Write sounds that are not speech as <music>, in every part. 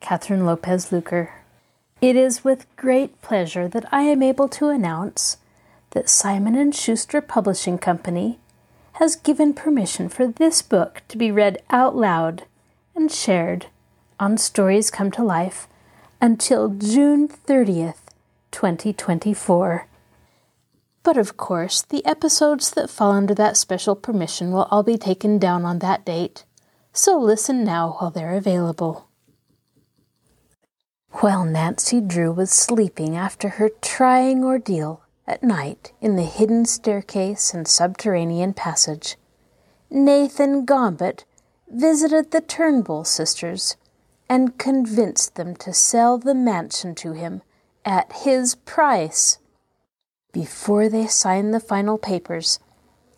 Catherine Lopez Luker. It is with great pleasure that I am able to announce that Simon & Schuster Publishing Company has given permission for this book to be read out loud and shared on Stories Come to Life until June 30th, 2024. But of course, the episodes that fall under that special permission will all be taken down on that date, so listen now while they're available. While Nancy Drew was sleeping after her trying ordeal at night in the hidden staircase and subterranean passage, Nathan Gombet visited the Turnbull sisters and convinced them to sell the mansion to him at his price. Before they sign the final papers,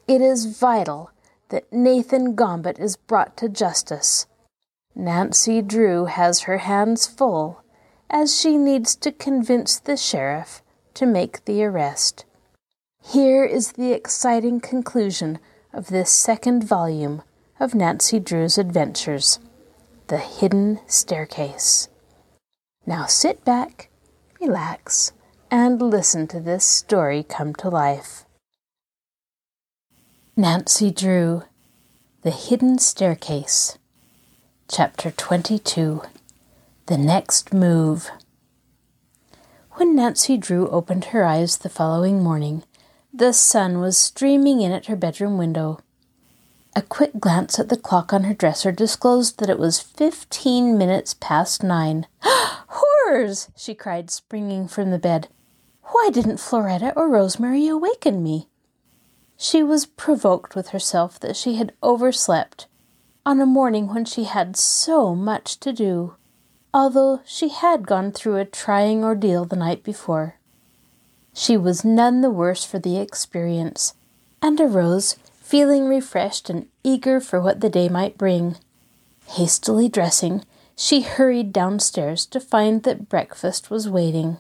it is vital that Nathan Gombet is brought to justice. Nancy Drew has her hands full as she needs to convince the sheriff to make the arrest. Here is the exciting conclusion of this second volume of Nancy Drew's adventures The Hidden Staircase. Now sit back, relax, and listen to this story come to life. Nancy Drew, The Hidden Staircase, Chapter 22 the next move. When Nancy Drew opened her eyes the following morning, the sun was streaming in at her bedroom window. A quick glance at the clock on her dresser disclosed that it was fifteen minutes past nine. <gasps> Horrors! she cried, springing from the bed. Why didn't Floretta or Rosemary awaken me? She was provoked with herself that she had overslept on a morning when she had so much to do although she had gone through a trying ordeal the night before. She was none the worse for the experience, and arose feeling refreshed and eager for what the day might bring. Hastily dressing, she hurried downstairs to find that breakfast was waiting.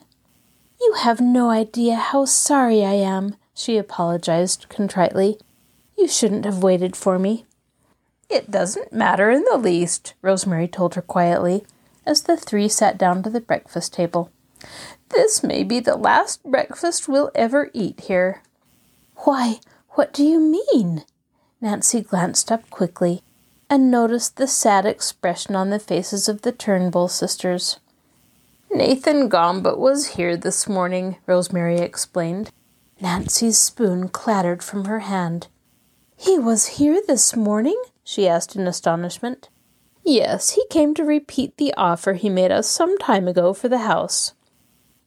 You have no idea how sorry I am, she apologized contritely. You shouldn't have waited for me. It doesn't matter in the least, Rosemary told her quietly as the three sat down to the breakfast table. This may be the last breakfast we'll ever eat here. Why, what do you mean? Nancy glanced up quickly and noticed the sad expression on the faces of the Turnbull sisters. Nathan Gombet was here this morning, Rosemary explained. Nancy's spoon clattered from her hand. He was here this morning? she asked in astonishment. Yes, he came to repeat the offer he made us some time ago for the house.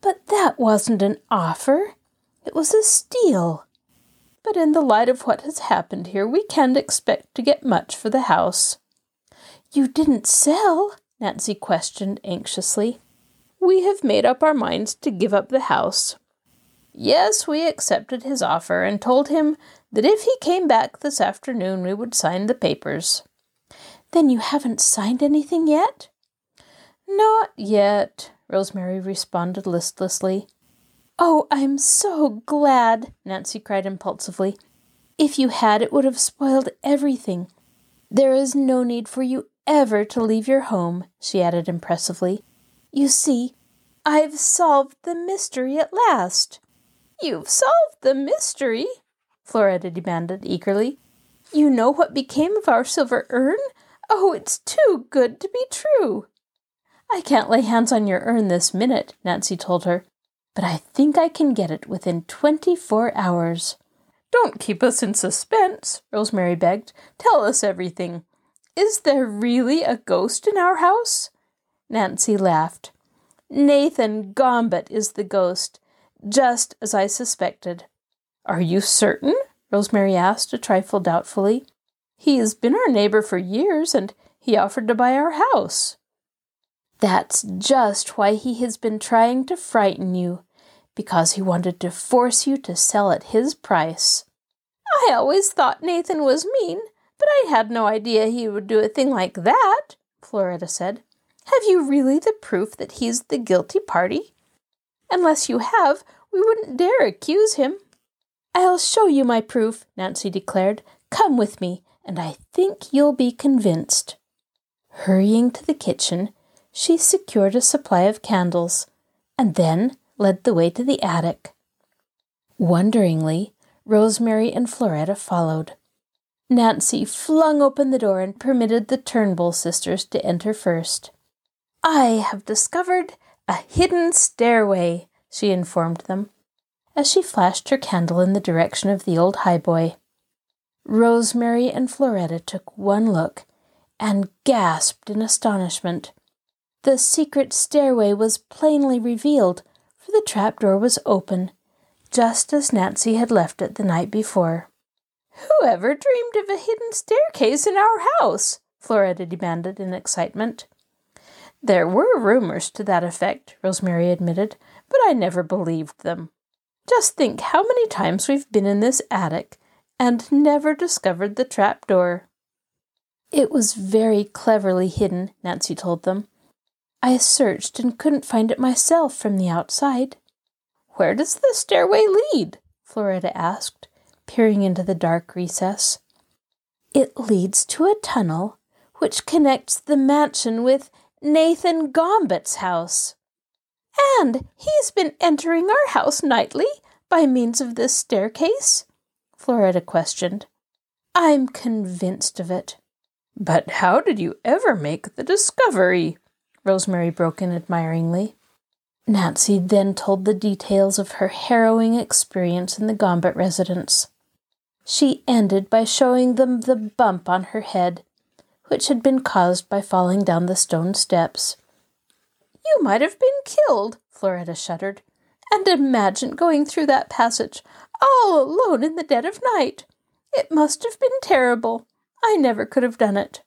But that wasn't an offer. It was a steal. But in the light of what has happened here, we can't expect to get much for the house. You didn't sell? Nancy questioned anxiously. We have made up our minds to give up the house. Yes, we accepted his offer and told him that if he came back this afternoon we would sign the papers. Then you haven't signed anything yet? Not yet, Rosemary responded listlessly. Oh, I'm so glad, Nancy cried impulsively. If you had, it would have spoiled everything. There is no need for you ever to leave your home, she added impressively. You see, I've solved the mystery at last. You've solved the mystery? Floretta demanded eagerly. You know what became of our silver urn? Oh, it's too good to be true. I can't lay hands on your urn this minute, Nancy told her, but I think I can get it within twenty four hours. Don't keep us in suspense, Rosemary begged. Tell us everything. Is there really a ghost in our house? Nancy laughed. Nathan Gombet is the ghost, just as I suspected. Are you certain? Rosemary asked, a trifle doubtfully. He has been our neighbor for years, and he offered to buy our house. That's just why he has been trying to frighten you, because he wanted to force you to sell at his price. I always thought Nathan was mean, but I had no idea he would do a thing like that, Floretta said. Have you really the proof that he's the guilty party? Unless you have, we wouldn't dare accuse him. I'll show you my proof, Nancy declared. Come with me, and I think you'll be convinced. Hurrying to the kitchen, she secured a supply of candles, and then led the way to the attic. Wonderingly, Rosemary and Floretta followed. Nancy flung open the door and permitted the Turnbull sisters to enter first. I have discovered a hidden stairway, she informed them, as she flashed her candle in the direction of the old highboy. Rosemary and Floretta took one look and gasped in astonishment. The secret stairway was plainly revealed, for the trapdoor was open, just as Nancy had left it the night before. Whoever dreamed of a hidden staircase in our house? Floretta demanded in excitement. There were rumors to that effect, Rosemary admitted, but I never believed them. Just think how many times we've been in this attic and never discovered the trap door. It was very cleverly hidden, Nancy told them. I searched and couldn't find it myself from the outside. Where does the stairway lead? Floretta asked, peering into the dark recess. It leads to a tunnel which connects the mansion with Nathan Gombet's house. And he's been entering our house nightly by means of this staircase? Floretta questioned. I'm convinced of it. But how did you ever make the discovery? Rosemary broke in admiringly. Nancy then told the details of her harrowing experience in the Gombet residence. She ended by showing them the bump on her head, which had been caused by falling down the stone steps. You might have been killed, Floretta shuddered. And imagine going through that passage all alone in the dead of night. It must have been terrible. I never could have done it.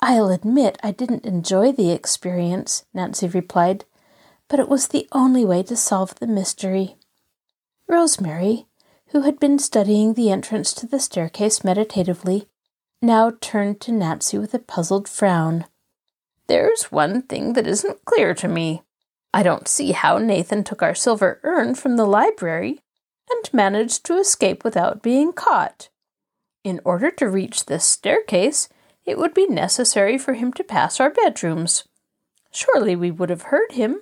I'll admit I didn't enjoy the experience, Nancy replied, but it was the only way to solve the mystery. Rosemary, who had been studying the entrance to the staircase meditatively, now turned to Nancy with a puzzled frown. There's one thing that isn't clear to me. I don't see how Nathan took our silver urn from the library and managed to escape without being caught. In order to reach this staircase, it would be necessary for him to pass our bedrooms. Surely we would have heard him.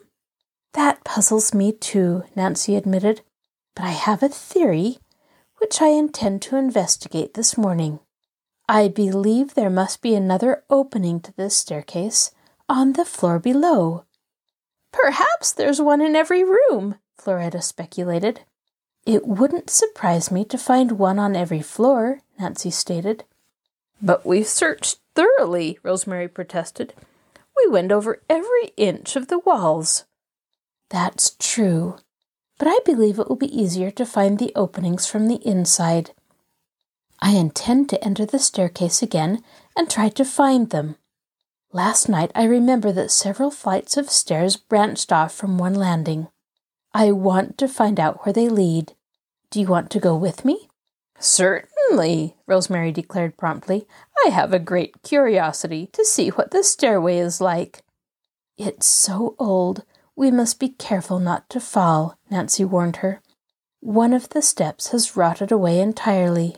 That puzzles me too, Nancy admitted, but I have a theory which I intend to investigate this morning. I believe there must be another opening to this staircase on the floor below. Perhaps there's one in every room, Floretta speculated. It wouldn't surprise me to find one on every floor, Nancy stated. But we've searched thoroughly, Rosemary protested. We went over every inch of the walls. That's true, but I believe it will be easier to find the openings from the inside. I intend to enter the staircase again and try to find them. Last night I remember that several flights of stairs branched off from one landing. I want to find out where they lead. Do you want to go with me? Certainly, Rosemary declared promptly. I have a great curiosity to see what the stairway is like. It's so old, we must be careful not to fall, Nancy warned her. One of the steps has rotted away entirely.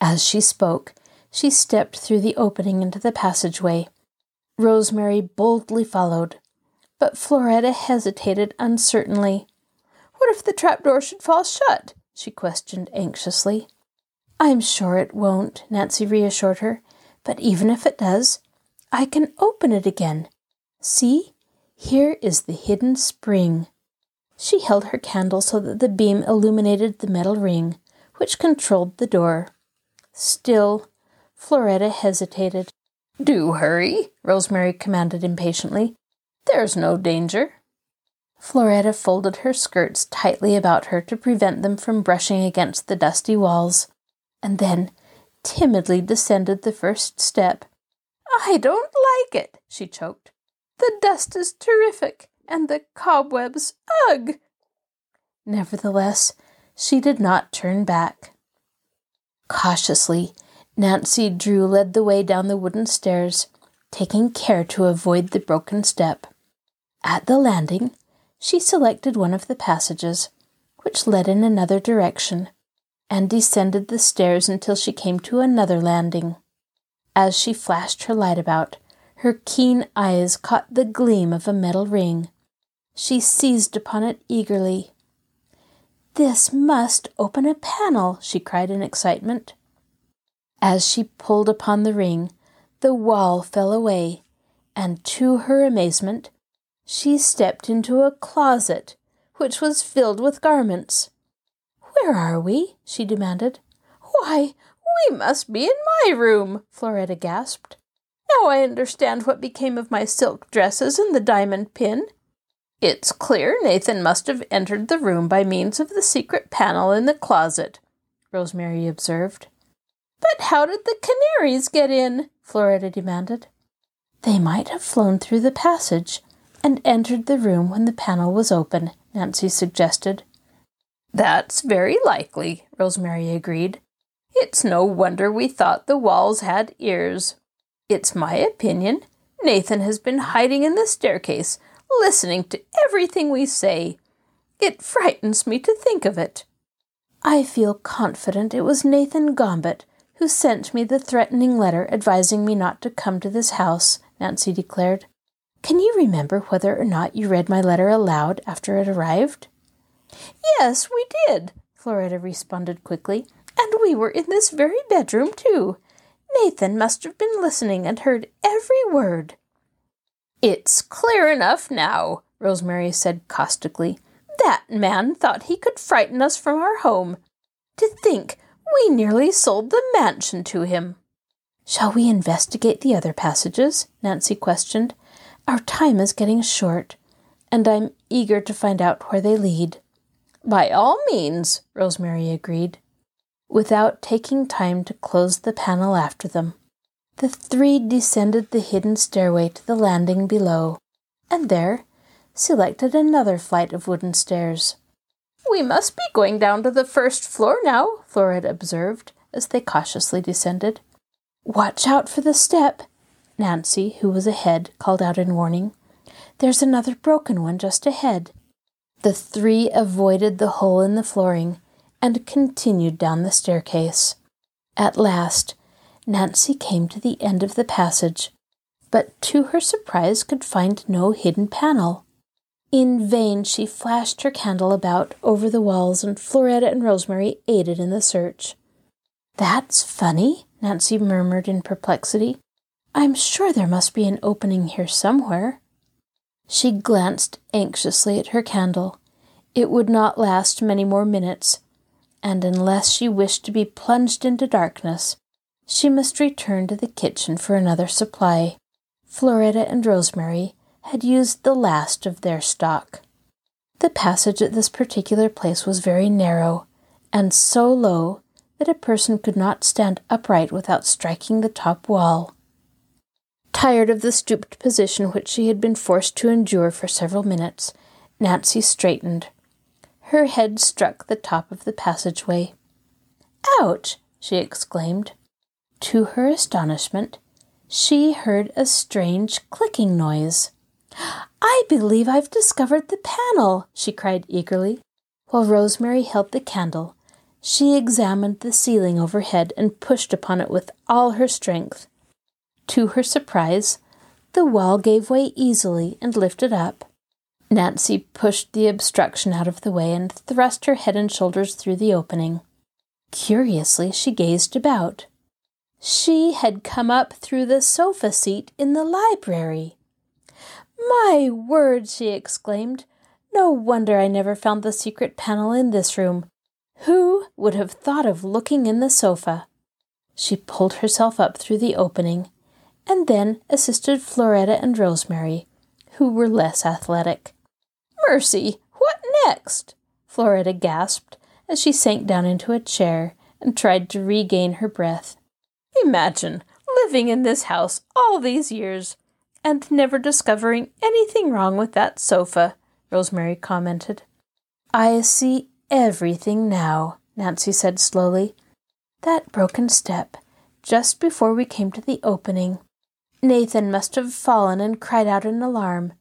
As she spoke, she stepped through the opening into the passageway. Rosemary boldly followed, but Floretta hesitated uncertainly. What if the trapdoor should fall shut? she questioned anxiously. I'm sure it won't, Nancy reassured her, but even if it does, I can open it again. See, here is the hidden spring. She held her candle so that the beam illuminated the metal ring, which controlled the door. Still, Floretta hesitated. Do hurry, Rosemary commanded impatiently. There's no danger. Floretta folded her skirts tightly about her to prevent them from brushing against the dusty walls, and then timidly descended the first step. I don't like it, she choked. The dust is terrific, and the cobwebs, ugh! Nevertheless, she did not turn back. Cautiously, Nancy Drew led the way down the wooden stairs, taking care to avoid the broken step. At the landing, she selected one of the passages, which led in another direction, and descended the stairs until she came to another landing. As she flashed her light about, her keen eyes caught the gleam of a metal ring. She seized upon it eagerly. This must open a panel, she cried in excitement. As she pulled upon the ring, the wall fell away, and to her amazement, she stepped into a closet which was filled with garments. Where are we? she demanded. Why, we must be in my room, Floretta gasped. Now I understand what became of my silk dresses and the diamond pin. It's clear Nathan must have entered the room by means of the secret panel in the closet, Rosemary observed. But how did the canaries get in? Floretta demanded. They might have flown through the passage and entered the room when the panel was open, Nancy suggested. That's very likely, Rosemary agreed. It's no wonder we thought the walls had ears. It's my opinion Nathan has been hiding in the staircase, listening to everything we say. It frightens me to think of it. I feel confident it was Nathan Gombet who sent me the threatening letter advising me not to come to this house, Nancy declared. Can you remember whether or not you read my letter aloud after it arrived? Yes, we did, Floretta responded quickly. And we were in this very bedroom, too. Nathan must have been listening and heard every word. It's clear enough now, Rosemary said caustically. That man thought he could frighten us from our home. To think we nearly sold the mansion to him. Shall we investigate the other passages? Nancy questioned. Our time is getting short, and I'm eager to find out where they lead. By all means, Rosemary agreed. Without taking time to close the panel after them, the three descended the hidden stairway to the landing below, and there selected another flight of wooden stairs. We must be going down to the first floor now, Floretta observed as they cautiously descended. Watch out for the step, Nancy, who was ahead, called out in warning. There's another broken one just ahead. The three avoided the hole in the flooring and continued down the staircase. At last, Nancy came to the end of the passage, but to her surprise could find no hidden panel. In vain she flashed her candle about over the walls, and Floretta and Rosemary aided in the search. That's funny, Nancy murmured in perplexity. I'm sure there must be an opening here somewhere. She glanced anxiously at her candle. It would not last many more minutes, and unless she wished to be plunged into darkness, she must return to the kitchen for another supply. Floretta and Rosemary had used the last of their stock. The passage at this particular place was very narrow, and so low that a person could not stand upright without striking the top wall. Tired of the stooped position which she had been forced to endure for several minutes, Nancy straightened. Her head struck the top of the passageway. Ouch! she exclaimed. To her astonishment, she heard a strange clicking noise. I believe I've discovered the panel, she cried eagerly. While Rosemary held the candle, she examined the ceiling overhead and pushed upon it with all her strength. To her surprise, the wall gave way easily and lifted up. Nancy pushed the obstruction out of the way and thrust her head and shoulders through the opening. Curiously, she gazed about. She had come up through the sofa seat in the library. My word, she exclaimed. No wonder I never found the secret panel in this room. Who would have thought of looking in the sofa? She pulled herself up through the opening and then assisted Floretta and Rosemary, who were less athletic. Mercy, what next? Floretta gasped as she sank down into a chair and tried to regain her breath. Imagine living in this house all these years, and never discovering anything wrong with that sofa, Rosemary commented. I see everything now, Nancy said slowly. That broken step, just before we came to the opening. Nathan must have fallen and cried out in alarm.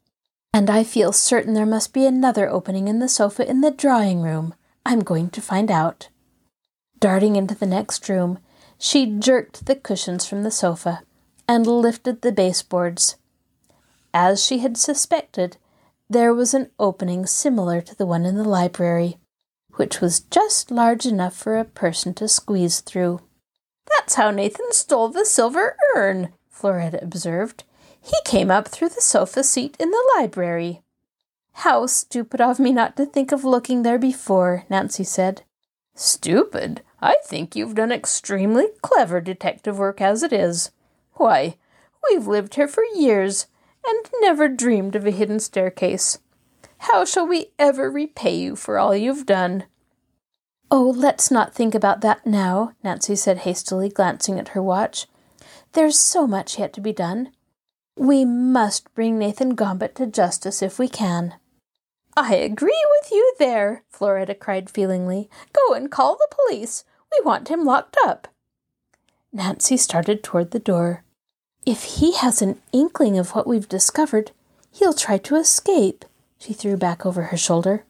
And I feel certain there must be another opening in the sofa in the drawing room. I'm going to find out. Darting into the next room, she jerked the cushions from the sofa and lifted the baseboards. As she had suspected, there was an opening similar to the one in the library, which was just large enough for a person to squeeze through. That's how Nathan stole the silver urn, Floretta observed. He came up through the sofa seat in the library. How stupid of me not to think of looking there before, Nancy said. Stupid? I think you've done extremely clever detective work as it is. Why, we've lived here for years and never dreamed of a hidden staircase. How shall we ever repay you for all you've done? Oh, let's not think about that now, Nancy said hastily, glancing at her watch. There's so much yet to be done. We must bring Nathan Gambit to justice if we can. I agree with you there, Floretta cried feelingly. Go and call the police. We want him locked up. Nancy started toward the door. If he has an inkling of what we've discovered, he'll try to escape, she threw back over her shoulder.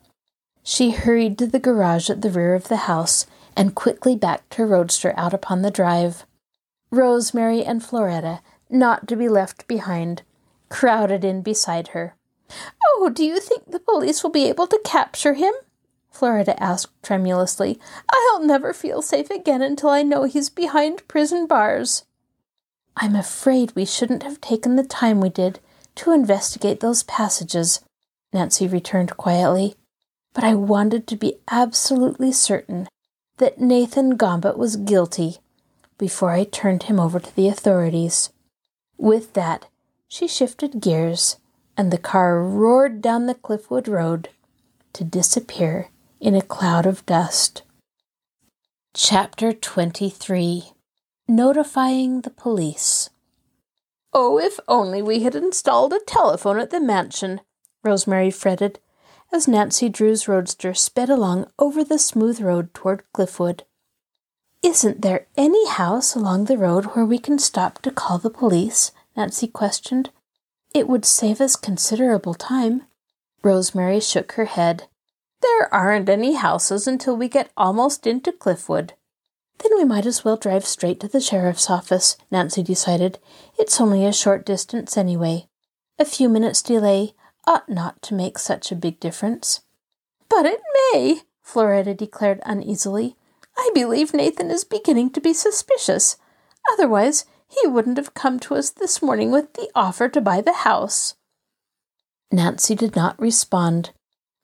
She hurried to the garage at the rear of the house and quickly backed her roadster out upon the drive. Rosemary and Floretta, not to be left behind, crowded in beside her. Oh, do you think the police will be able to capture him? Floretta asked tremulously. I'll never feel safe again until I know he's behind prison bars. I'm afraid we shouldn't have taken the time we did to investigate those passages, Nancy returned quietly. But I wanted to be absolutely certain that Nathan Gambit was guilty before I turned him over to the authorities. With that, she shifted gears, and the car roared down the Cliffwood Road to disappear in a cloud of dust. Chapter 23 Notifying the Police. Oh, if only we had installed a telephone at the mansion, Rosemary fretted as Nancy Drew's roadster sped along over the smooth road toward Cliffwood. Isn't there any house along the road where we can stop to call the police? Nancy questioned. It would save us considerable time. Rosemary shook her head. There aren't any houses until we get almost into Cliffwood. Then we might as well drive straight to the sheriff's office, Nancy decided. It's only a short distance anyway. A few minutes' delay ought not to make such a big difference. But it may, Floretta declared uneasily. I believe Nathan is beginning to be suspicious. Otherwise, he wouldn't have come to us this morning with the offer to buy the house. Nancy did not respond,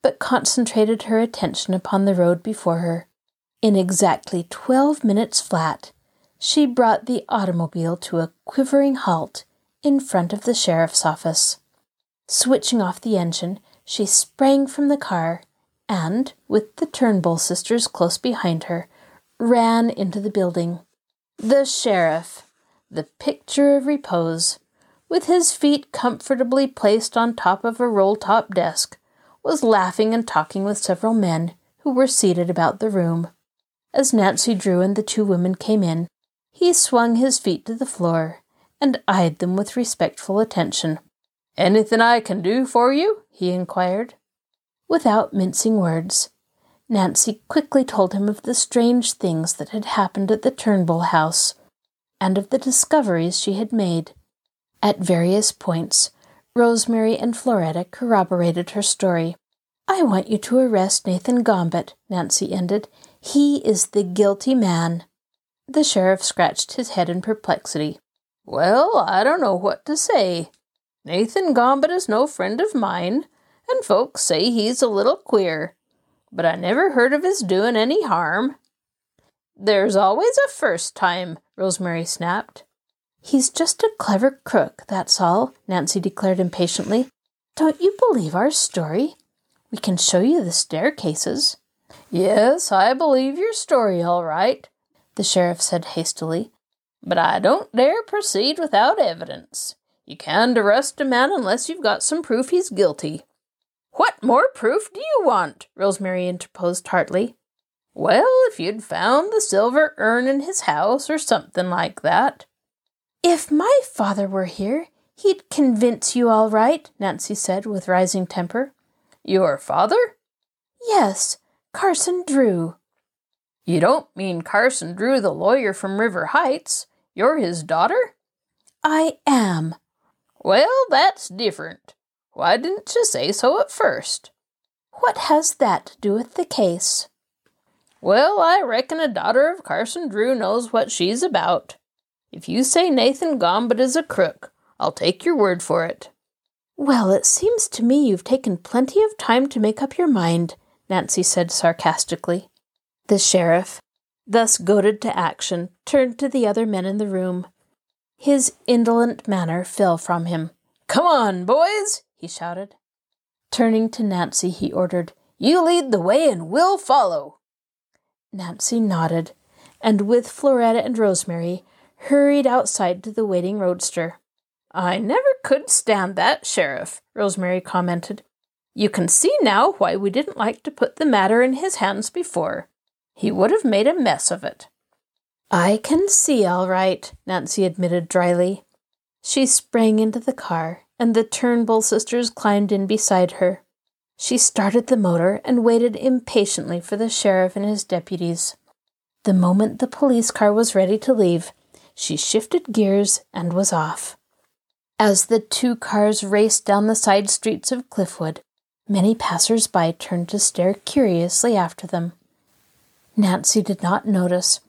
but concentrated her attention upon the road before her. In exactly twelve minutes flat, she brought the automobile to a quivering halt in front of the sheriff's office. Switching off the engine, she sprang from the car and, with the Turnbull sisters close behind her, ran into the building. The sheriff, the picture of repose, with his feet comfortably placed on top of a roll top desk, was laughing and talking with several men who were seated about the room. As Nancy Drew and the two women came in, he swung his feet to the floor and eyed them with respectful attention. Anything I can do for you? he inquired. Without mincing words, Nancy quickly told him of the strange things that had happened at the Turnbull house and of the discoveries she had made. At various points, Rosemary and Floretta corroborated her story. I want you to arrest Nathan Gambit, Nancy ended. He is the guilty man. The sheriff scratched his head in perplexity. Well, I don't know what to say. Nathan Gambit is no friend of mine, and folks say he's a little queer, but I never heard of his doing any harm. There's always a first time, Rosemary snapped. He's just a clever crook, that's all, Nancy declared impatiently. Don't you believe our story? We can show you the staircases. Yes, I believe your story all right, the sheriff said hastily, but I don't dare proceed without evidence. You can't arrest a man unless you've got some proof he's guilty. What more proof do you want? Rosemary interposed tartly. Well, if you'd found the silver urn in his house or something like that. If my father were here, he'd convince you all right, Nancy said with rising temper. Your father? Yes, Carson Drew. You don't mean Carson Drew, the lawyer from River Heights? You're his daughter? I am. Well, that's different. Why didn't you say so at first? What has that to do with the case? Well, I reckon a daughter of Carson Drew knows what she's about. If you say Nathan Gombet is a crook, I'll take your word for it. Well, it seems to me you've taken plenty of time to make up your mind, Nancy said sarcastically. The sheriff, thus goaded to action, turned to the other men in the room. His indolent manner fell from him. Come on, boys, he shouted. Turning to Nancy, he ordered, You lead the way and we'll follow. Nancy nodded, and with Floretta and Rosemary, hurried outside to the waiting roadster. I never could stand that sheriff, Rosemary commented. You can see now why we didn't like to put the matter in his hands before. He would have made a mess of it. I can see all right, Nancy admitted dryly. She sprang into the car, and the Turnbull sisters climbed in beside her. She started the motor and waited impatiently for the sheriff and his deputies. The moment the police car was ready to leave, she shifted gears and was off. As the two cars raced down the side streets of Cliffwood, many passers by turned to stare curiously after them. Nancy did not notice,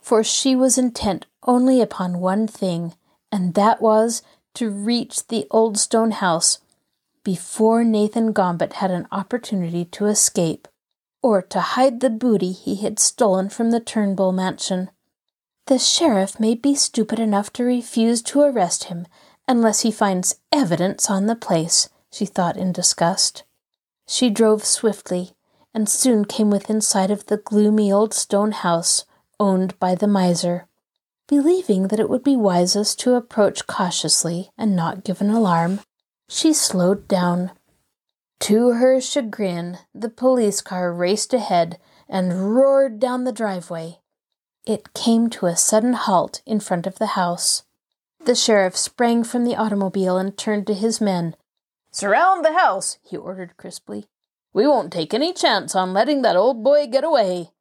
for she was intent only upon one thing, and that was to reach the old stone house before Nathan Gombet had an opportunity to escape or to hide the booty he had stolen from the Turnbull mansion. The sheriff may be stupid enough to refuse to arrest him unless he finds evidence on the place, she thought in disgust. She drove swiftly and soon came within sight of the gloomy old stone house owned by the miser. Believing that it would be wisest to approach cautiously and not give an alarm, she slowed down. To her chagrin, the police car raced ahead and roared down the driveway. It came to a sudden halt in front of the house. The sheriff sprang from the automobile and turned to his men. Surround the house, he ordered crisply. We won't take any chance on letting that old boy get away.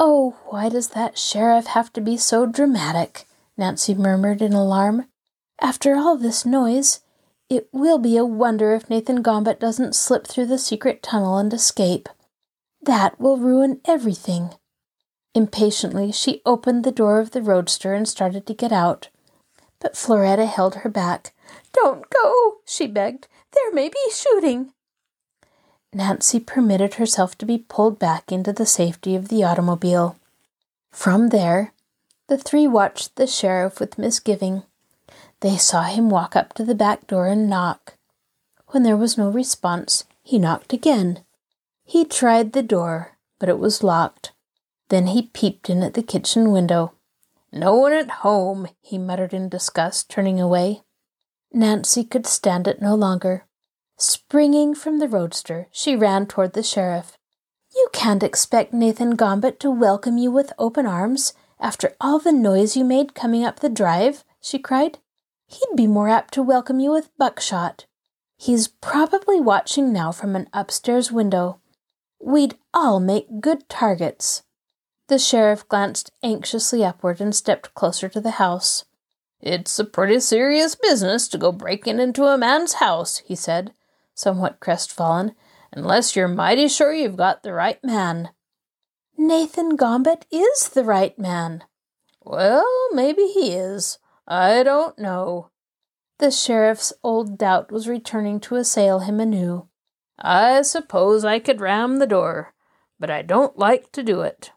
Oh, why does that sheriff have to be so dramatic? Nancy murmured in alarm. After all this noise, it will be a wonder if Nathan Gombet doesn't slip through the secret tunnel and escape. That will ruin everything. Impatiently, she opened the door of the roadster and started to get out but Floretta held her back. Don't go, she begged. There may be shooting. Nancy permitted herself to be pulled back into the safety of the automobile. From there, the three watched the sheriff with misgiving. They saw him walk up to the back door and knock. When there was no response, he knocked again. He tried the door, but it was locked. Then he peeped in at the kitchen window. No one at home, he muttered in disgust, turning away. Nancy could stand it no longer. Springing from the roadster, she ran toward the sheriff. You can't expect Nathan Gombet to welcome you with open arms after all the noise you made coming up the drive, she cried. He'd be more apt to welcome you with buckshot. He's probably watching now from an upstairs window. We'd all make good targets. The sheriff glanced anxiously upward and stepped closer to the house. It's a pretty serious business to go breaking into a man's house, he said, somewhat crestfallen, unless you're mighty sure you've got the right man. Nathan Gombet is the right man. Well, maybe he is. I don't know. The sheriff's old doubt was returning to assail him anew. I suppose I could ram the door, but I don't like to do it.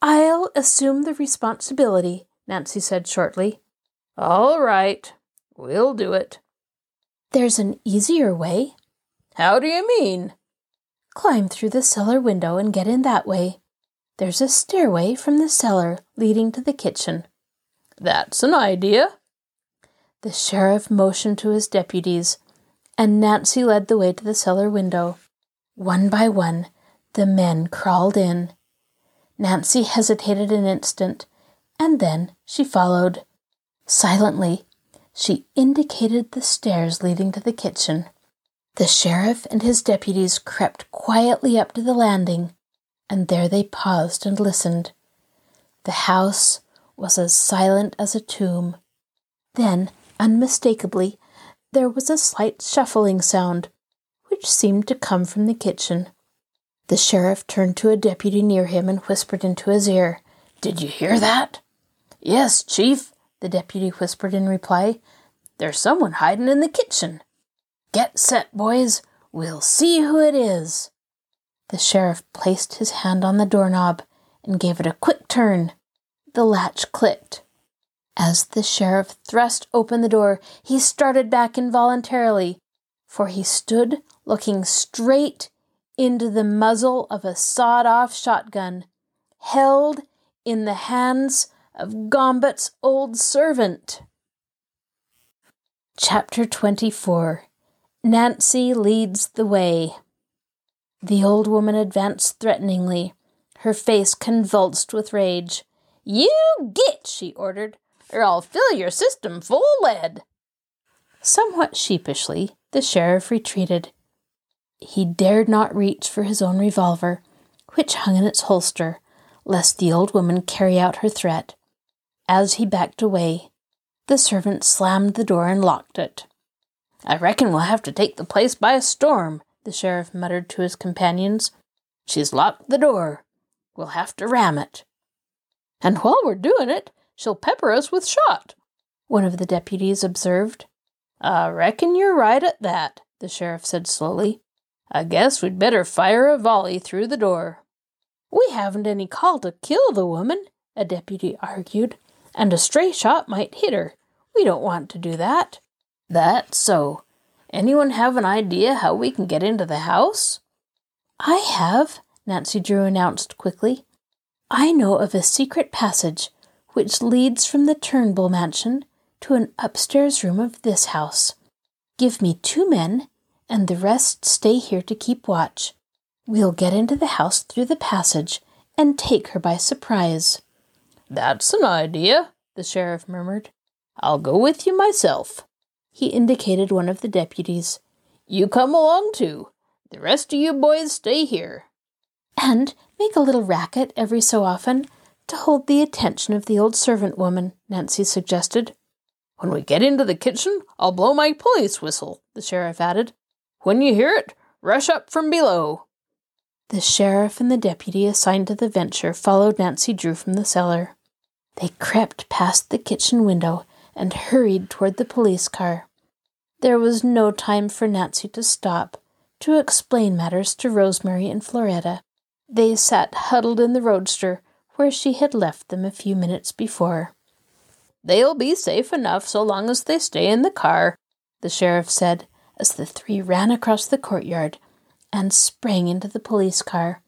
I'll assume the responsibility, Nancy said shortly. All right, we'll do it. There's an easier way. How do you mean? Climb through the cellar window and get in that way. There's a stairway from the cellar leading to the kitchen. That's an idea. The sheriff motioned to his deputies, and Nancy led the way to the cellar window. One by one, the men crawled in. Nancy hesitated an instant, and then she followed. Silently, she indicated the stairs leading to the kitchen. The sheriff and his deputies crept quietly up to the landing, and there they paused and listened. The house was as silent as a tomb. Then, unmistakably, there was a slight shuffling sound, which seemed to come from the kitchen. The sheriff turned to a deputy near him and whispered into his ear, Did you hear that? Yes, chief, the deputy whispered in reply. There's someone hiding in the kitchen. Get set, boys. We'll see who it is. The sheriff placed his hand on the doorknob and gave it a quick turn. The latch clicked. As the sheriff thrust open the door, he started back involuntarily, for he stood looking straight into the muzzle of a sawed off shotgun, held in the hands of Gombet's old servant. Chapter 24 Nancy Leads the Way. The old woman advanced threateningly, her face convulsed with rage. You git, she ordered, or I'll fill your system full of lead. Somewhat sheepishly, the sheriff retreated. He dared not reach for his own revolver, which hung in its holster, lest the old woman carry out her threat. As he backed away, the servant slammed the door and locked it. I reckon we'll have to take the place by a storm, the sheriff muttered to his companions. She's locked the door. We'll have to ram it. And while we're doing it, she'll pepper us with shot, one of the deputies observed. I reckon you're right at that, the sheriff said slowly. I guess we'd better fire a volley through the door. We haven't any call to kill the woman, a deputy argued, and a stray shot might hit her. We don't want to do that. That's so. Anyone have an idea how we can get into the house? I have, Nancy Drew announced quickly. I know of a secret passage which leads from the Turnbull mansion to an upstairs room of this house. Give me two men and the rest stay here to keep watch. We'll get into the house through the passage and take her by surprise. That's an idea, the sheriff murmured. I'll go with you myself. He indicated one of the deputies. You come along too. The rest of you boys stay here. And make a little racket every so often to hold the attention of the old servant woman, Nancy suggested. When we get into the kitchen, I'll blow my police whistle, the sheriff added. When you hear it, rush up from below. The sheriff and the deputy assigned to the venture followed Nancy Drew from the cellar. They crept past the kitchen window and hurried toward the police car. There was no time for Nancy to stop to explain matters to Rosemary and Floretta. They sat huddled in the roadster where she had left them a few minutes before. They'll be safe enough so long as they stay in the car, the sheriff said as the three ran across the courtyard and sprang into the police car.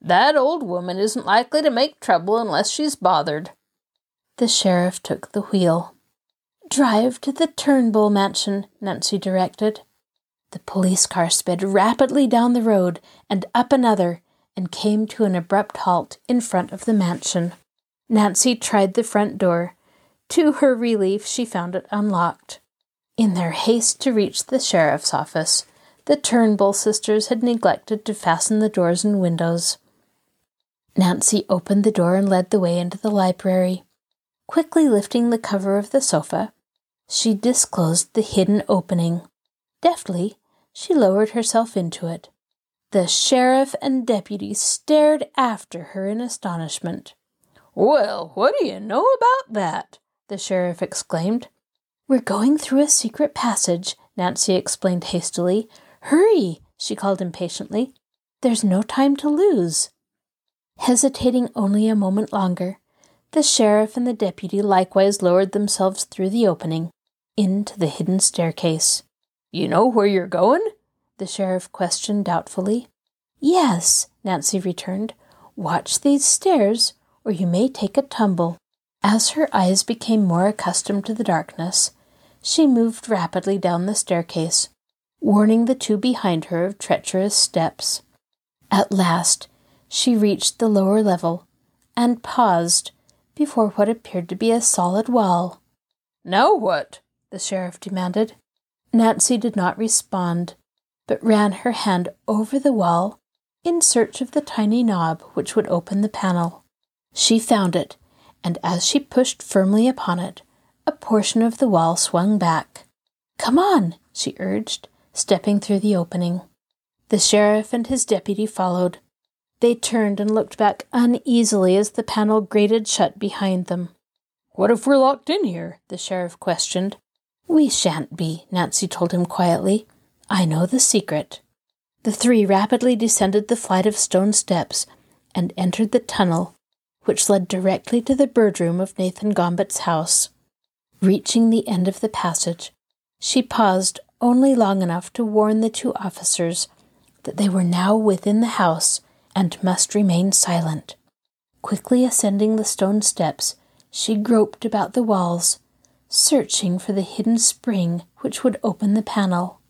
That old woman isn't likely to make trouble unless she's bothered. The sheriff took the wheel. Drive to the Turnbull mansion, Nancy directed. The police car sped rapidly down the road and up another and came to an abrupt halt in front of the mansion. Nancy tried the front door. To her relief, she found it unlocked. In their haste to reach the sheriff's office, the Turnbull sisters had neglected to fasten the doors and windows. Nancy opened the door and led the way into the library. Quickly lifting the cover of the sofa, she disclosed the hidden opening. Deftly, she lowered herself into it. The sheriff and deputy stared after her in astonishment. Well, what do you know about that? the sheriff exclaimed. We're going through a secret passage, Nancy explained hastily. Hurry, she called impatiently. There's no time to lose. Hesitating only a moment longer, the sheriff and the deputy likewise lowered themselves through the opening into the hidden staircase. You know where you're going? the sheriff questioned doubtfully. Yes, Nancy returned. Watch these stairs, or you may take a tumble. As her eyes became more accustomed to the darkness, she moved rapidly down the staircase, warning the two behind her of treacherous steps. At last, she reached the lower level and paused before what appeared to be a solid wall. Now what? the sheriff demanded. Nancy did not respond, but ran her hand over the wall in search of the tiny knob which would open the panel. She found it, and as she pushed firmly upon it, a portion of the wall swung back. Come on, she urged, stepping through the opening. The sheriff and his deputy followed. They turned and looked back uneasily as the panel grated shut behind them. What if we're locked in here? the sheriff questioned. We shan't be, Nancy told him quietly. I know the secret. The three rapidly descended the flight of stone steps and entered the tunnel, which led directly to the bird room of Nathan Gombet's house. Reaching the end of the passage, she paused only long enough to warn the two officers that they were now within the house and must remain silent. Quickly ascending the stone steps, she groped about the walls, searching for the hidden spring which would open the panel.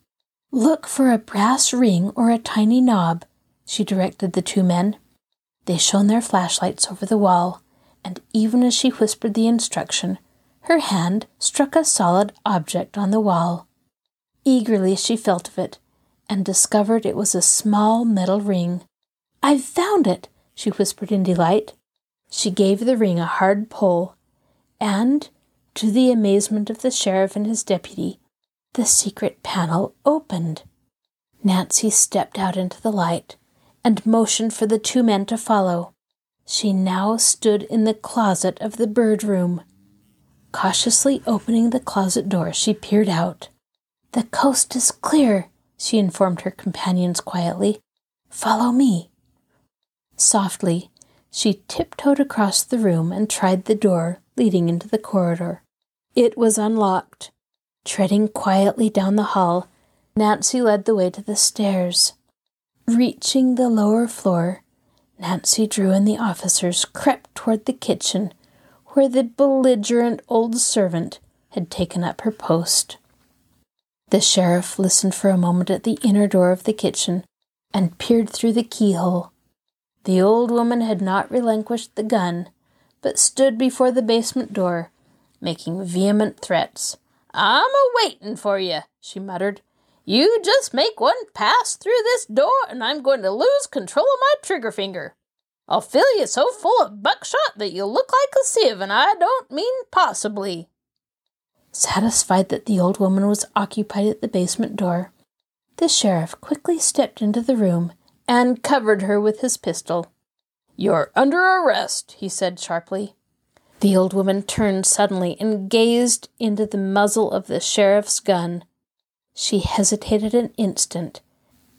Look for a brass ring or a tiny knob, she directed the two men. They shone their flashlights over the wall, and even as she whispered the instruction, her hand struck a solid object on the wall. Eagerly she felt of it, and discovered it was a small metal ring. I've found it, she whispered in delight. She gave the ring a hard pull, and to the amazement of the sheriff and his deputy, the secret panel opened. Nancy stepped out into the light and motioned for the two men to follow. She now stood in the closet of the bird room. Cautiously opening the closet door, she peered out. The coast is clear, she informed her companions quietly. Follow me. Softly, she tiptoed across the room and tried the door leading into the corridor. It was unlocked. Treading quietly down the hall, Nancy led the way to the stairs. Reaching the lower floor, Nancy Drew and the officers crept toward the kitchen where the belligerent old servant had taken up her post. The sheriff listened for a moment at the inner door of the kitchen and peered through the keyhole. The old woman had not relinquished the gun, but stood before the basement door, making vehement threats. I'm a waitin' for you, she muttered. You just make one pass through this door, and I'm going to lose control of my trigger finger. I'll fill you so full of buckshot that you'll look like a sieve, and I don't mean possibly. Satisfied that the old woman was occupied at the basement door, the sheriff quickly stepped into the room and covered her with his pistol. You're under arrest, he said sharply. The old woman turned suddenly and gazed into the muzzle of the sheriff's gun. She hesitated an instant,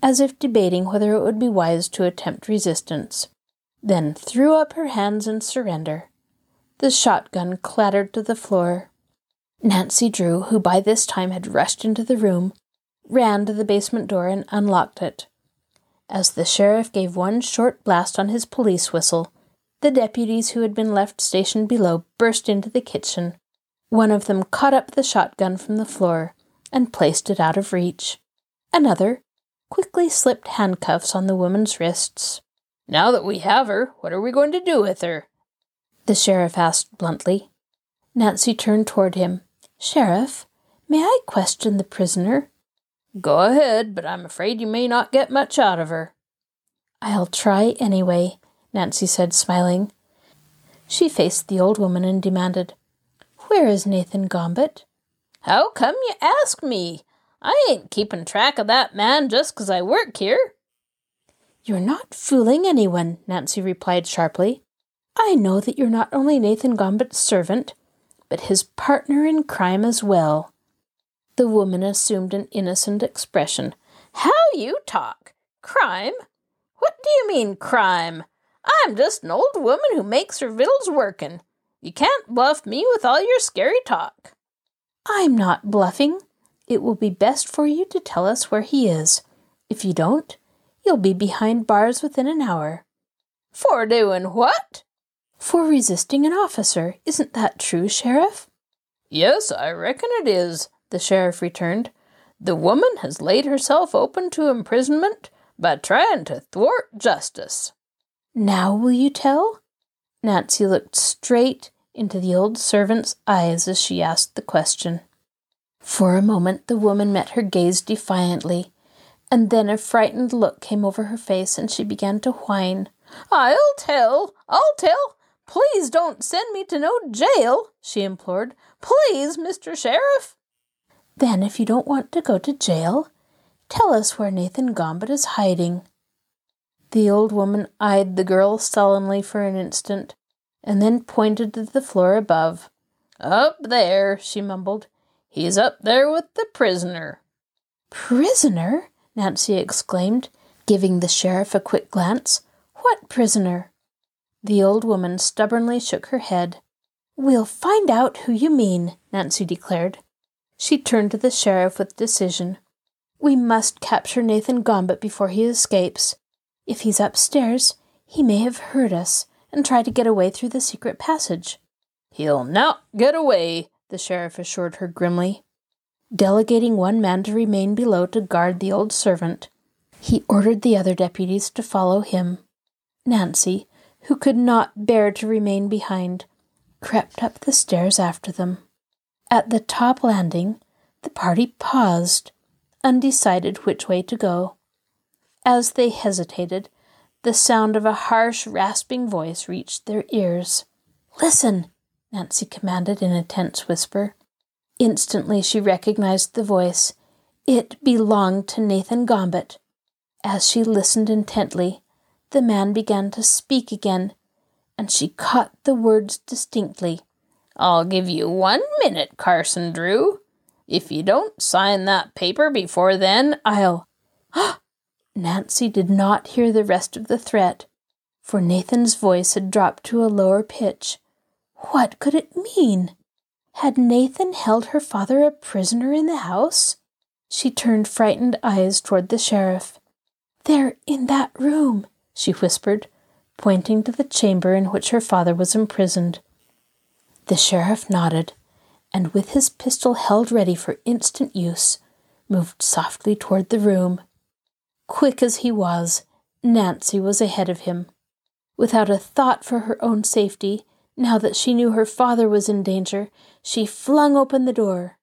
as if debating whether it would be wise to attempt resistance, then threw up her hands in surrender. The shotgun clattered to the floor. Nancy Drew, who by this time had rushed into the room, ran to the basement door and unlocked it. As the sheriff gave one short blast on his police whistle, the deputies who had been left stationed below burst into the kitchen. One of them caught up the shotgun from the floor and placed it out of reach. Another quickly slipped handcuffs on the woman's wrists. Now that we have her, what are we going to do with her? The sheriff asked bluntly. Nancy turned toward him. Sheriff, may I question the prisoner? Go ahead, but I'm afraid you may not get much out of her. I'll try anyway, Nancy said, smiling. She faced the old woman and demanded, Where is Nathan Gombet? How come you ask me? I ain't keepin' track of that man just 'cause I work here. You're not fooling anyone, Nancy replied sharply. I know that you're not only Nathan Gombet's servant, but his partner in crime as well. The woman assumed an innocent expression. How you talk! Crime? What do you mean, crime? I'm just an old woman who makes her victuals workin'. You can't bluff me with all your scary talk. I'm not bluffing. It will be best for you to tell us where he is. If you don't, you'll be behind bars within an hour. For doing what? For resisting an officer. Isn't that true, Sheriff? Yes, I reckon it is. The sheriff returned. The woman has laid herself open to imprisonment by trying to thwart justice. Now will you tell? Nancy looked straight into the old servant's eyes as she asked the question. For a moment the woman met her gaze defiantly, and then a frightened look came over her face and she began to whine. I'll tell! I'll tell! Please don't send me to no jail, she implored. Please, Mr. Sheriff. Then, if you don't want to go to jail, tell us where Nathan Gombet is hiding. The old woman eyed the girl sullenly for an instant, and then pointed to the floor above. Up there, she mumbled. He's up there with the prisoner. Prisoner? Nancy exclaimed, giving the sheriff a quick glance. What prisoner? The old woman stubbornly shook her head. We'll find out who you mean, Nancy declared. She turned to the sheriff with decision. We must capture Nathan Gombet before he escapes. If he's upstairs, he may have heard us and tried to get away through the secret passage. He'll not get away, the sheriff assured her grimly. Delegating one man to remain below to guard the old servant, he ordered the other deputies to follow him. Nancy, who could not bear to remain behind, crept up the stairs after them. At the top landing, the party paused, undecided which way to go. As they hesitated, the sound of a harsh, rasping voice reached their ears. Listen, Nancy commanded in a tense whisper. Instantly she recognized the voice. It belonged to Nathan Gombet. As she listened intently, the man began to speak again, and she caught the words distinctly. I'll give you one minute, Carson Drew. If you don't sign that paper before then, I'll. <gasps> Nancy did not hear the rest of the threat, for Nathan's voice had dropped to a lower pitch. What could it mean? Had Nathan held her father a prisoner in the house? She turned frightened eyes toward the sheriff. They're in that room, she whispered, pointing to the chamber in which her father was imprisoned. The sheriff nodded, and with his pistol held ready for instant use, moved softly toward the room. Quick as he was, Nancy was ahead of him. Without a thought for her own safety, now that she knew her father was in danger, she flung open the door.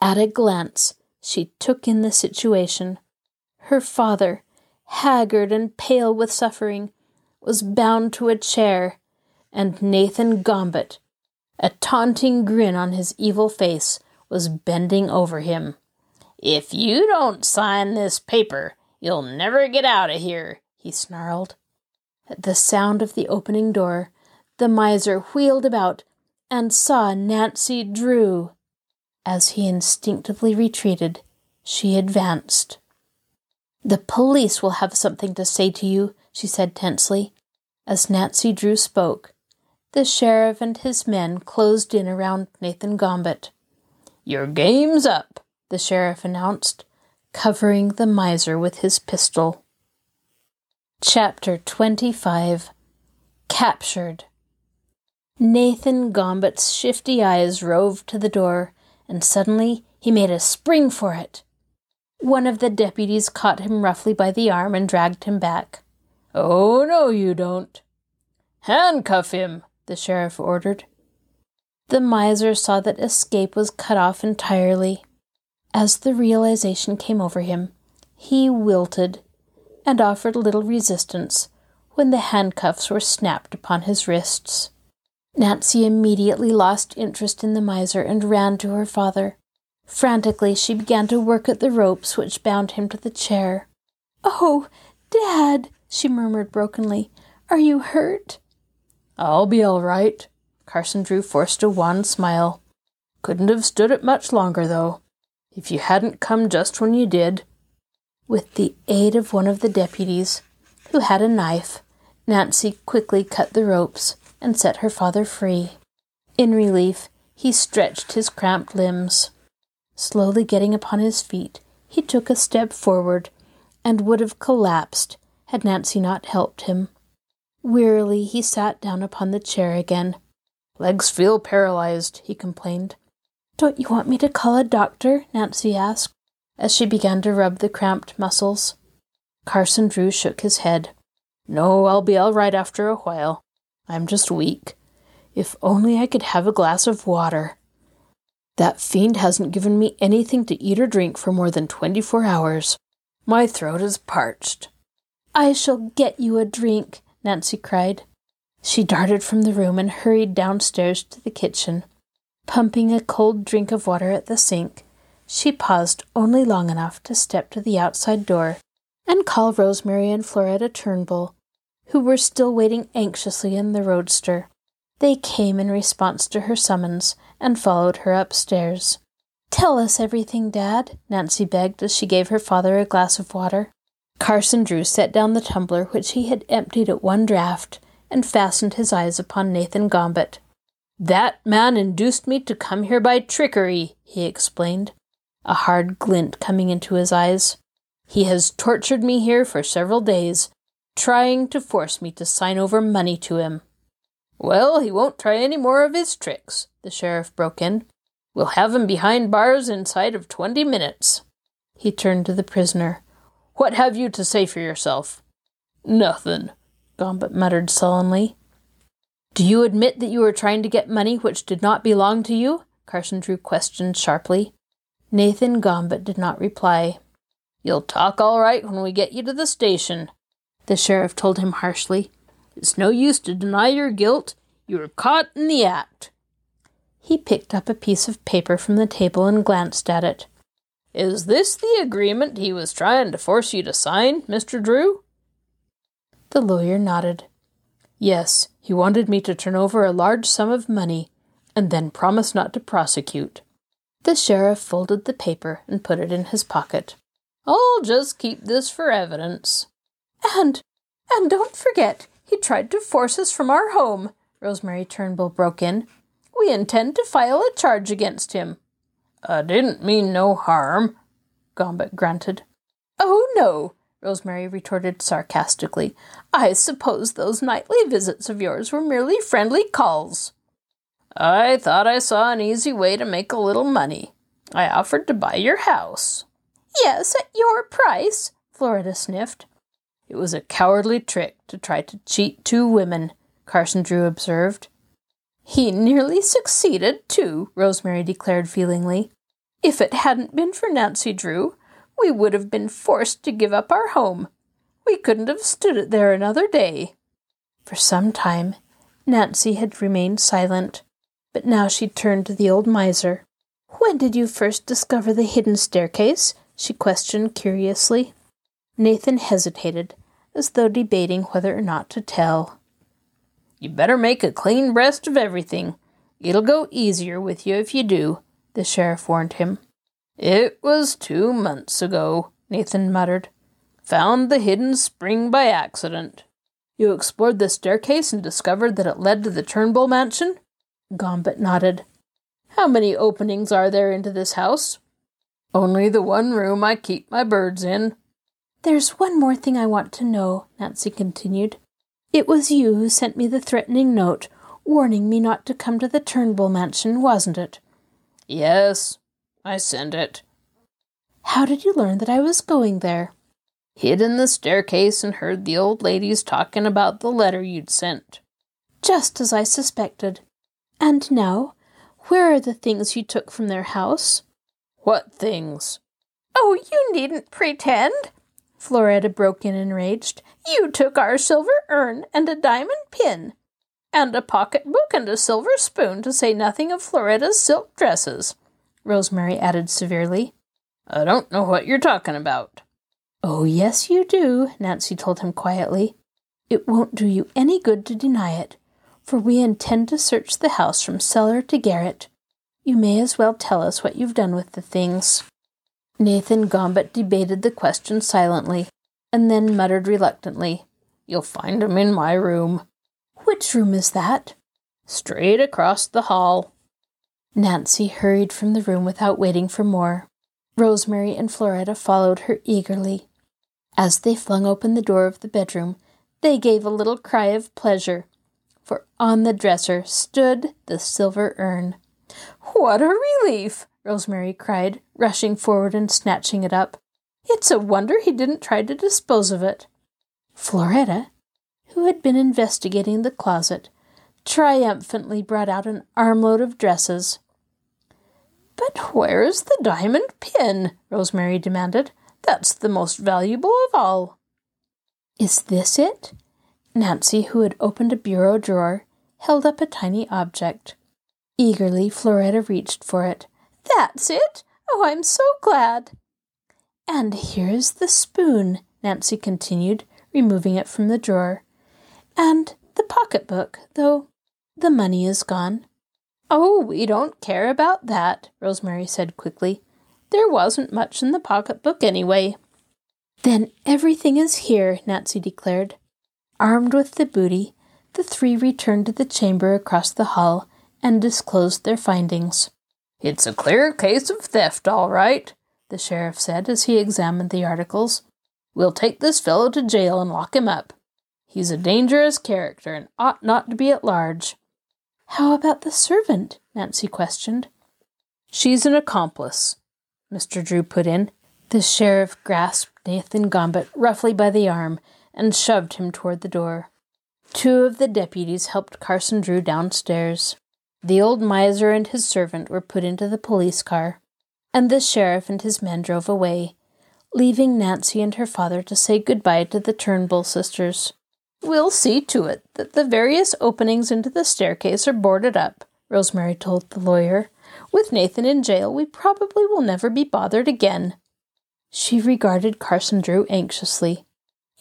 At a glance, she took in the situation. Her father, haggard and pale with suffering, was bound to a chair, and Nathan Gombet, a taunting grin on his evil face, was bending over him. If you don't sign this paper, you'll never get out of here, he snarled. At the sound of the opening door, the miser wheeled about and saw Nancy Drew. As he instinctively retreated, she advanced. The police will have something to say to you, she said tensely. As Nancy Drew spoke, the sheriff and his men closed in around Nathan Gombet. Your game's up, the sheriff announced, covering the miser with his pistol. Chapter 25 Captured Nathan Gombet's shifty eyes roved to the door, and suddenly he made a spring for it. One of the deputies caught him roughly by the arm and dragged him back. Oh, no, you don't. Handcuff him, the sheriff ordered. The miser saw that escape was cut off entirely. As the realization came over him, he wilted and offered little resistance when the handcuffs were snapped upon his wrists. Nancy immediately lost interest in the miser and ran to her father. Frantically, she began to work at the ropes which bound him to the chair. Oh, Dad, she murmured brokenly, are you hurt? I'll be all right. Carson Drew forced a wan smile. Couldn't have stood it much longer, though. If you hadn't come just when you did. With the aid of one of the deputies, who had a knife, Nancy quickly cut the ropes and set her father free. In relief, he stretched his cramped limbs. Slowly getting upon his feet, he took a step forward and would have collapsed had Nancy not helped him. Wearily, he sat down upon the chair again. Legs feel paralyzed, he complained. Don't you want me to call a doctor? Nancy asked as she began to rub the cramped muscles. Carson Drew shook his head. No, I'll be all right after a while. I'm just weak. If only I could have a glass of water. That fiend hasn't given me anything to eat or drink for more than twenty four hours. My throat is parched. I shall get you a drink, Nancy cried. She darted from the room and hurried downstairs to the kitchen. Pumping a cold drink of water at the sink, she paused only long enough to step to the outside door and call Rosemary and Floretta Turnbull, who were still waiting anxiously in the roadster. They came in response to her summons and followed her upstairs. Tell us everything, Dad, Nancy begged as she gave her father a glass of water. Carson Drew set down the tumbler which he had emptied at one draught and fastened his eyes upon Nathan Gombet. That man induced me to come here by trickery, he explained, a hard glint coming into his eyes. He has tortured me here for several days, trying to force me to sign over money to him. Well, he won't try any more of his tricks, the sheriff broke in. We'll have him behind bars inside of twenty minutes. He turned to the prisoner. What have you to say for yourself? Nothing, Gombet muttered sullenly. Do you admit that you were trying to get money which did not belong to you? Carson Drew questioned sharply. Nathan Gombet did not reply. You'll talk all right when we get you to the station, the sheriff told him harshly. It's no use to deny your guilt. You were caught in the act. He picked up a piece of paper from the table and glanced at it. Is this the agreement he was trying to force you to sign, Mr. Drew? The lawyer nodded. Yes, he wanted me to turn over a large sum of money and then promise not to prosecute. The sheriff folded the paper and put it in his pocket. I'll just keep this for evidence. And, and don't forget, he tried to force us from our home, Rosemary Turnbull broke in. We intend to file a charge against him. I didn't mean no harm, Gombet grunted. Oh, no, Rosemary retorted sarcastically. I suppose those nightly visits of yours were merely friendly calls. I thought I saw an easy way to make a little money. I offered to buy your house. Yes, at your price, Floretta sniffed. It was a cowardly trick to try to cheat two women, Carson Drew observed. He nearly succeeded, too, Rosemary declared feelingly. If it hadn't been for Nancy Drew, we would have been forced to give up our home. We couldn't have stood it there another day. For some time, Nancy had remained silent, but now she turned to the old miser. When did you first discover the hidden staircase? she questioned curiously. Nathan hesitated, as though debating whether or not to tell. You better make a clean breast of everything. It'll go easier with you if you do, the sheriff warned him. It was two months ago, Nathan muttered. Found the hidden spring by accident. You explored the staircase and discovered that it led to the Turnbull mansion? Gombet nodded. How many openings are there into this house? Only the one room I keep my birds in, there's one more thing I want to know, Nancy continued. It was you who sent me the threatening note, warning me not to come to the Turnbull mansion, wasn't it? Yes, I sent it. How did you learn that I was going there? Hid in the staircase and heard the old ladies talking about the letter you'd sent. Just as I suspected. And now, where are the things you took from their house? What things? Oh, you needn't pretend, Floretta broke in enraged. You took our silver urn and a diamond pin, and a pocket book and a silver spoon, to say nothing of Floretta's silk dresses, Rosemary added severely. I don't know what you're talking about. Oh, yes, you do, Nancy told him quietly. It won't do you any good to deny it, for we intend to search the house from cellar to garret. You may as well tell us what you've done with the things. Nathan Gombet debated the question silently, and then muttered reluctantly, You'll find 'em in my room. Which room is that? Straight across the hall. Nancy hurried from the room without waiting for more. Rosemary and Floretta followed her eagerly. As they flung open the door of the bedroom, they gave a little cry of pleasure, for on the dresser stood the silver urn. What a relief! Rosemary cried, rushing forward and snatching it up. It's a wonder he didn't try to dispose of it. Floretta, who had been investigating the closet, triumphantly brought out an armload of dresses. But where's the diamond pin? Rosemary demanded. That's the most valuable of all. Is this it? Nancy, who had opened a bureau drawer, held up a tiny object. Eagerly, Floretta reached for it. That's it! Oh, I'm so glad! And here's the spoon, Nancy continued, removing it from the drawer. And the pocketbook, though the money is gone. Oh, we don't care about that, Rosemary said quickly. There wasn't much in the pocketbook anyway. Then everything is here, Nancy declared. Armed with the booty, the three returned to the chamber across the hall and disclosed their findings. It's a clear case of theft, all right, the sheriff said as he examined the articles. We'll take this fellow to jail and lock him up. He's a dangerous character and ought not to be at large. How about the servant? Nancy questioned. She's an accomplice, Mr. Drew put in. The sheriff grasped Nathan Gombet roughly by the arm and shoved him toward the door. Two of the deputies helped Carson Drew downstairs. The old miser and his servant were put into the police car, and the sheriff and his men drove away, leaving Nancy and her father to say goodbye to the Turnbull sisters. We'll see to it that the various openings into the staircase are boarded up, Rosemary told the lawyer. With Nathan in jail, we probably will never be bothered again. She regarded Carson Drew anxiously.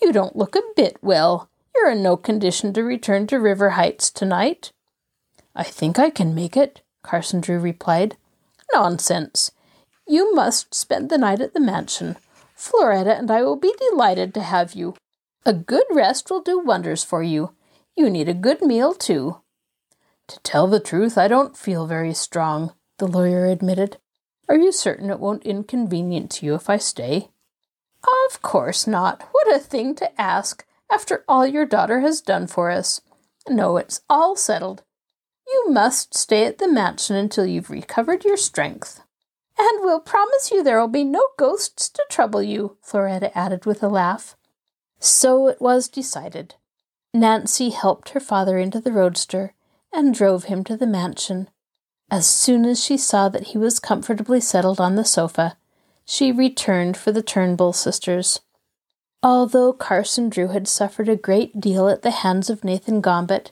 You don't look a bit well. You're in no condition to return to River Heights tonight. I think I can make it, Carson Drew replied. Nonsense. You must spend the night at the mansion. Floretta and I will be delighted to have you. A good rest will do wonders for you. You need a good meal, too. To tell the truth, I don't feel very strong, the lawyer admitted. Are you certain it won't inconvenience you if I stay? Of course not. What a thing to ask after all your daughter has done for us. No, it's all settled. You must stay at the mansion until you've recovered your strength. And we'll promise you there'll be no ghosts to trouble you, Floretta added with a laugh. So it was decided. Nancy helped her father into the roadster and drove him to the mansion. As soon as she saw that he was comfortably settled on the sofa, she returned for the Turnbull sisters. Although Carson Drew had suffered a great deal at the hands of Nathan Gombet,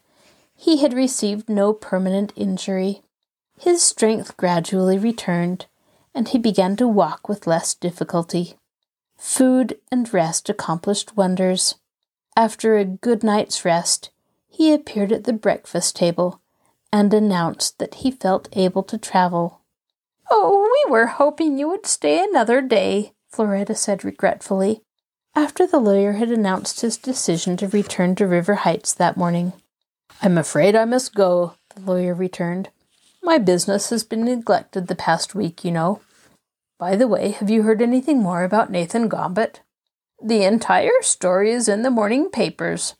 he had received no permanent injury. His strength gradually returned, and he began to walk with less difficulty. Food and rest accomplished wonders. After a good night's rest, he appeared at the breakfast table and announced that he felt able to travel. Oh, we were hoping you would stay another day, Floretta said regretfully, after the lawyer had announced his decision to return to River Heights that morning. I'm afraid I must go, the lawyer returned. My business has been neglected the past week, you know. By the way, have you heard anything more about Nathan Gombet? The entire story is in the morning papers.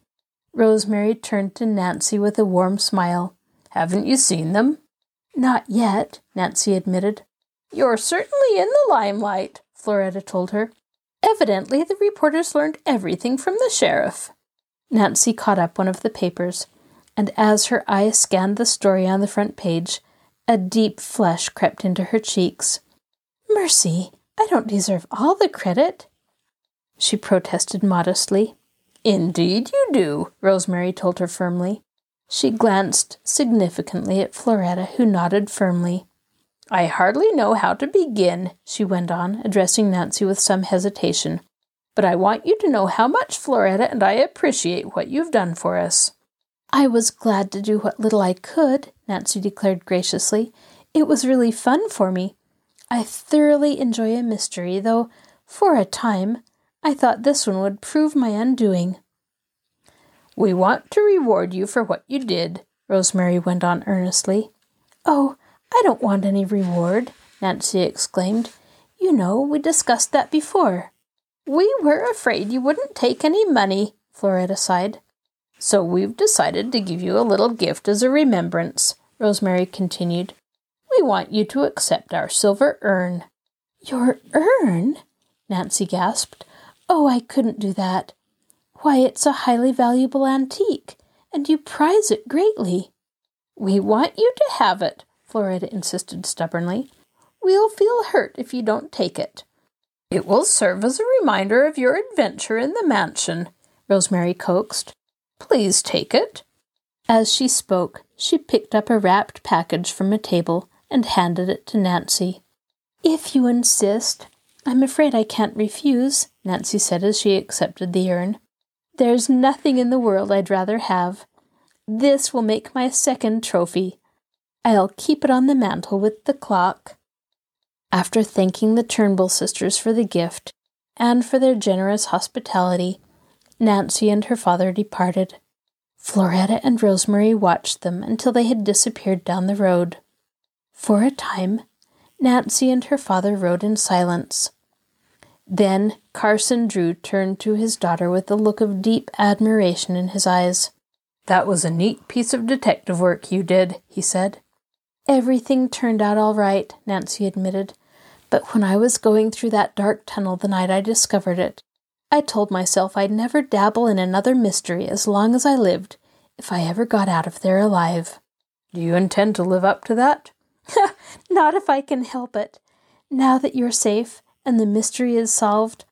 Rosemary turned to Nancy with a warm smile. Haven't you seen them? Not yet, Nancy admitted. You're certainly in the limelight, Floretta told her. Evidently, the reporters learned everything from the sheriff. Nancy caught up one of the papers and as her eye scanned the story on the front page, a deep flush crept into her cheeks. Mercy, I don't deserve all the credit, she protested modestly. Indeed you do, Rosemary told her firmly. She glanced significantly at Floretta, who nodded firmly. I hardly know how to begin, she went on, addressing Nancy with some hesitation. But I want you to know how much Floretta and I appreciate what you've done for us. I was glad to do what little I could, Nancy declared graciously. It was really fun for me. I thoroughly enjoy a mystery, though, for a time, I thought this one would prove my undoing. We want to reward you for what you did, Rosemary went on earnestly. Oh, I don't want any reward, Nancy exclaimed. You know, we discussed that before. We were afraid you wouldn't take any money, Floretta sighed. So we've decided to give you a little gift as a remembrance, Rosemary continued. We want you to accept our silver urn. Your urn? Nancy gasped. Oh, I couldn't do that. Why, it's a highly valuable antique, and you prize it greatly. We want you to have it, Floretta insisted stubbornly. We'll feel hurt if you don't take it. It will serve as a reminder of your adventure in the mansion, Rosemary coaxed. Please take it. As she spoke, she picked up a wrapped package from a table and handed it to Nancy. If you insist, I'm afraid I can't refuse, Nancy said as she accepted the urn. There's nothing in the world I'd rather have. This will make my second trophy. I'll keep it on the mantel with the clock. After thanking the Turnbull sisters for the gift and for their generous hospitality, Nancy and her father departed. Floretta and Rosemary watched them until they had disappeared down the road. For a time, Nancy and her father rode in silence. Then Carson Drew turned to his daughter with a look of deep admiration in his eyes. That was a neat piece of detective work you did, he said. Everything turned out all right, Nancy admitted. But when I was going through that dark tunnel the night I discovered it, I told myself I'd never dabble in another mystery as long as I lived if I ever got out of there alive. Do you intend to live up to that? <laughs> Not if I can help it. Now that you're safe and the mystery is solved,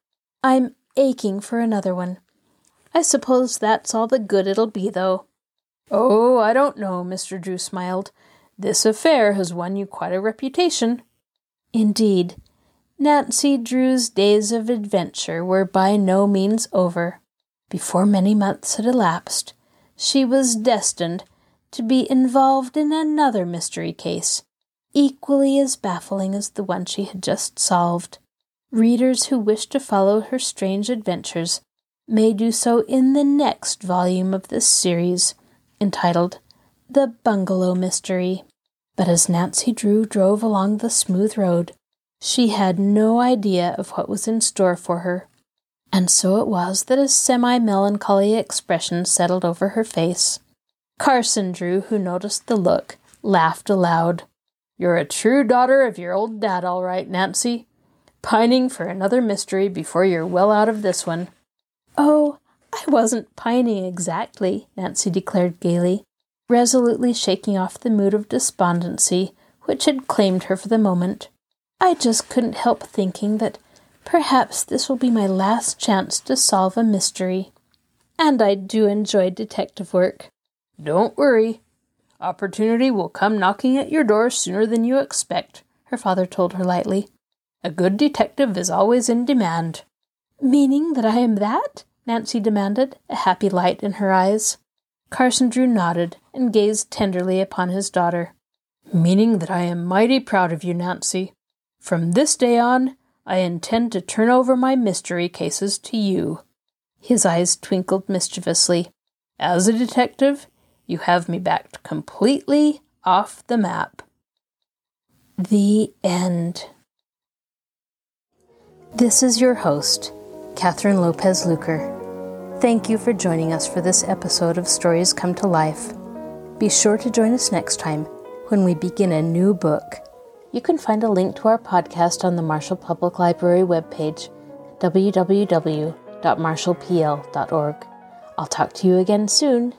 I'm aching for another one. I suppose that's all the good it'll be, though. Oh, I don't know, Mr. Drew smiled. This affair has won you quite a reputation. Indeed, Nancy Drew's days of adventure were by no means over. Before many months had elapsed, she was destined to be involved in another mystery case, equally as baffling as the one she had just solved. Readers who wish to follow her strange adventures may do so in the next volume of this series, entitled The Bungalow Mystery. But as Nancy Drew drove along the smooth road, she had no idea of what was in store for her. And so it was that a semi melancholy expression settled over her face. Carson Drew, who noticed the look, laughed aloud. You're a true daughter of your old dad, all right, Nancy. Pining for another mystery before you're well out of this one. Oh, I wasn't pining exactly, Nancy declared gaily, resolutely shaking off the mood of despondency which had claimed her for the moment. I just couldn't help thinking that perhaps this will be my last chance to solve a mystery. And I do enjoy detective work. Don't worry. Opportunity will come knocking at your door sooner than you expect, her father told her lightly. A good detective is always in demand. Meaning that I am that? Nancy demanded, a happy light in her eyes. Carson Drew nodded and gazed tenderly upon his daughter. Meaning that I am mighty proud of you, Nancy. From this day on, I intend to turn over my mystery cases to you. His eyes twinkled mischievously. As a detective, you have me backed completely off the map. The end. This is your host, Catherine Lopez Luker. Thank you for joining us for this episode of Stories Come to Life. Be sure to join us next time when we begin a new book. You can find a link to our podcast on the Marshall Public Library webpage, www.marshallpl.org. I'll talk to you again soon.